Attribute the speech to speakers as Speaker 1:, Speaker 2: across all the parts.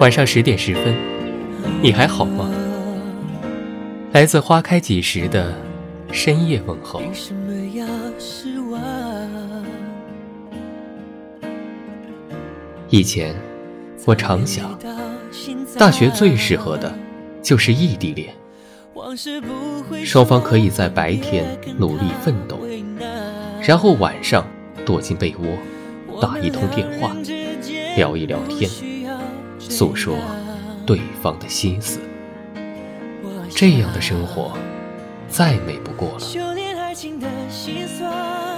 Speaker 1: 晚上十点十分，你还好吗？来自花开几时的深夜问候。以前，我常想，大学最适合的，就是异地恋。双方可以在白天努力奋斗，然后晚上躲进被窝，打一通电话，聊一聊天，诉说对方的心思。这样的生活，再美不过了。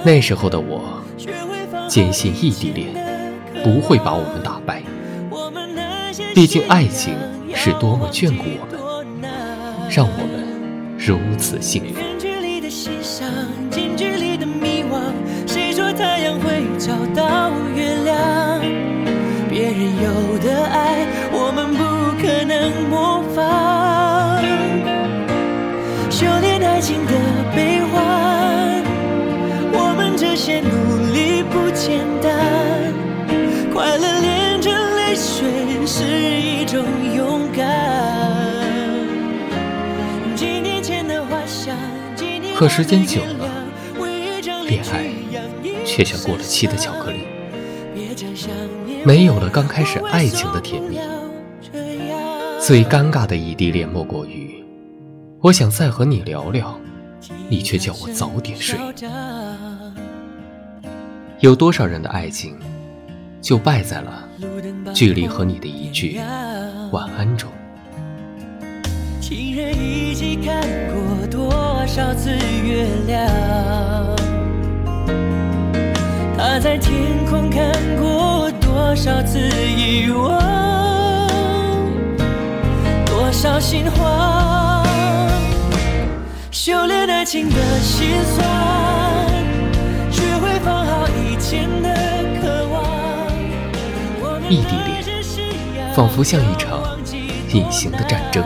Speaker 1: 那时候的我，坚信异地恋不会把我们打败。毕竟爱情是多么眷顾我们，让我们如此幸福。别人有的爱可时间久了，恋爱却像过了期的巧克力。没有了刚开始爱情的甜蜜，最尴尬的异地恋莫过于，我想再和你聊聊，你却叫我早点睡。有多少人的爱情，就败在了距离和你的一句晚安中。情人一起看过少次月亮？他在天空看过多少次遗忘，多少心慌，修炼爱情的心酸，学会放好以前的渴望。异地恋仿佛像一场隐形的战争，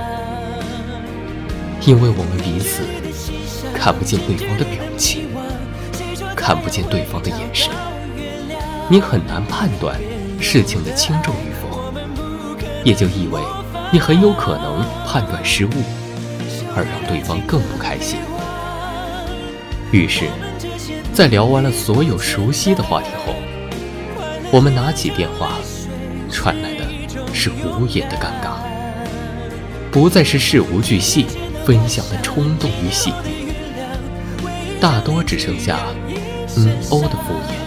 Speaker 1: 因为我们彼此看不见对方的表情。看不见对方的眼神，你很难判断事情的轻重与否，也就意味你很有可能判断失误，而让对方更不开心。于是，在聊完了所有熟悉的话题后，我们拿起电话，传来的是无言的尴尬，不再是事无巨细分享的冲动与喜悦，大多只剩下。嗯，哦的敷衍。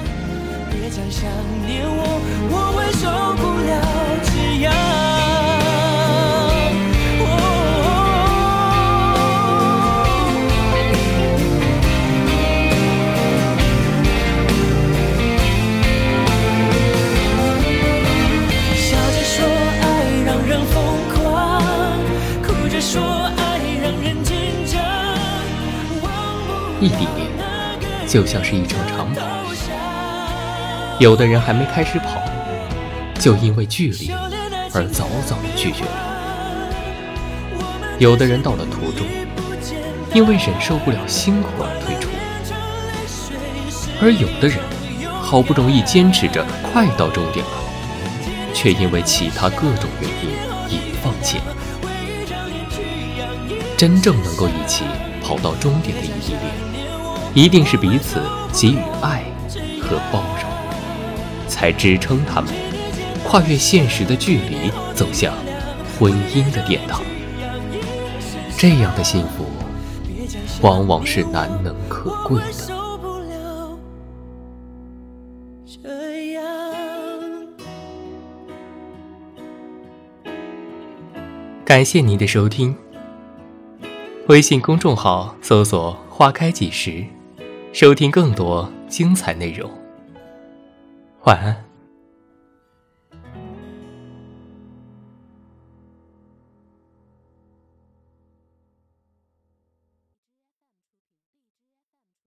Speaker 1: 异地恋。就像是一场长跑，有的人还没开始跑，就因为距离而早早的拒绝了；有的人到了途中，因为忍受不了辛苦而退出；而有的人好不容易坚持着快到终点了，却因为其他各种原因已放弃了。真正能够一起跑到终点的异地恋。一定是彼此给予爱和包容，才支撑他们跨越现实的距离，走向婚姻的殿堂。这样的幸福，往往是难能可贵的。感谢您的收听，微信公众号搜索“花开几时”。收听更多精彩内容，晚安。